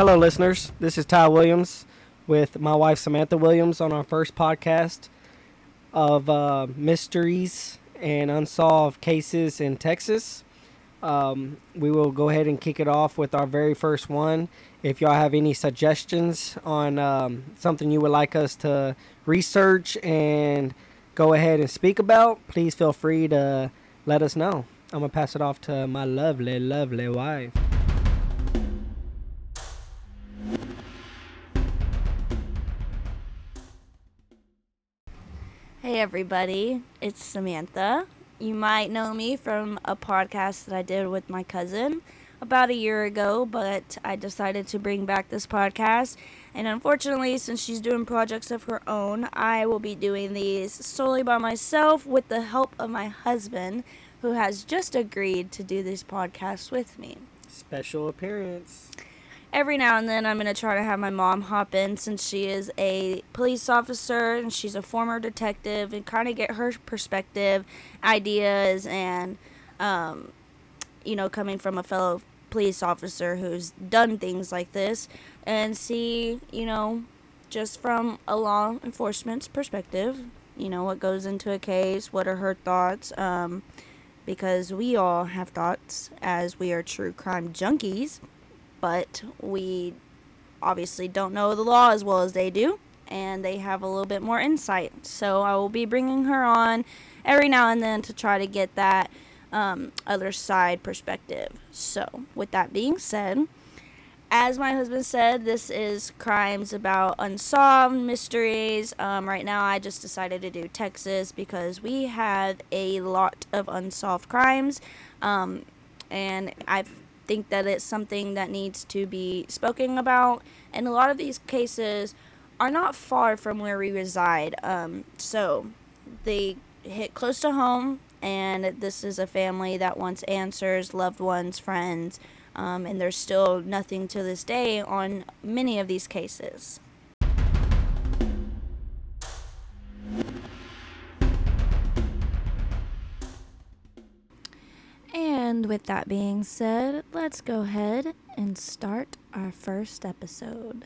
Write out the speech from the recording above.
Hello, listeners. This is Ty Williams with my wife Samantha Williams on our first podcast of uh, mysteries and unsolved cases in Texas. Um, we will go ahead and kick it off with our very first one. If y'all have any suggestions on um, something you would like us to research and go ahead and speak about, please feel free to let us know. I'm going to pass it off to my lovely, lovely wife. Hey everybody, it's Samantha. You might know me from a podcast that I did with my cousin about a year ago, but I decided to bring back this podcast. And unfortunately, since she's doing projects of her own, I will be doing these solely by myself with the help of my husband, who has just agreed to do this podcast with me. Special appearance every now and then I'm going to try to have my mom hop in since she is a police officer and she's a former detective and kind of get her perspective, ideas, and, um, you know, coming from a fellow police officer who's done things like this and see, you know, just from a law enforcement's perspective, you know, what goes into a case, what are her thoughts, um, because we all have thoughts as we are true crime junkies but we obviously don't know the law as well as they do, and they have a little bit more insight. So I will be bringing her on every now and then to try to get that um, other side perspective. So, with that being said, as my husband said, this is crimes about unsolved mysteries. Um, right now, I just decided to do Texas because we have a lot of unsolved crimes. Um, and I've think that it's something that needs to be spoken about. And a lot of these cases are not far from where we reside. Um, so they hit close to home, and this is a family that wants answers, loved ones, friends, um, and there's still nothing to this day on many of these cases. And with that being said, let's go ahead and start our first episode.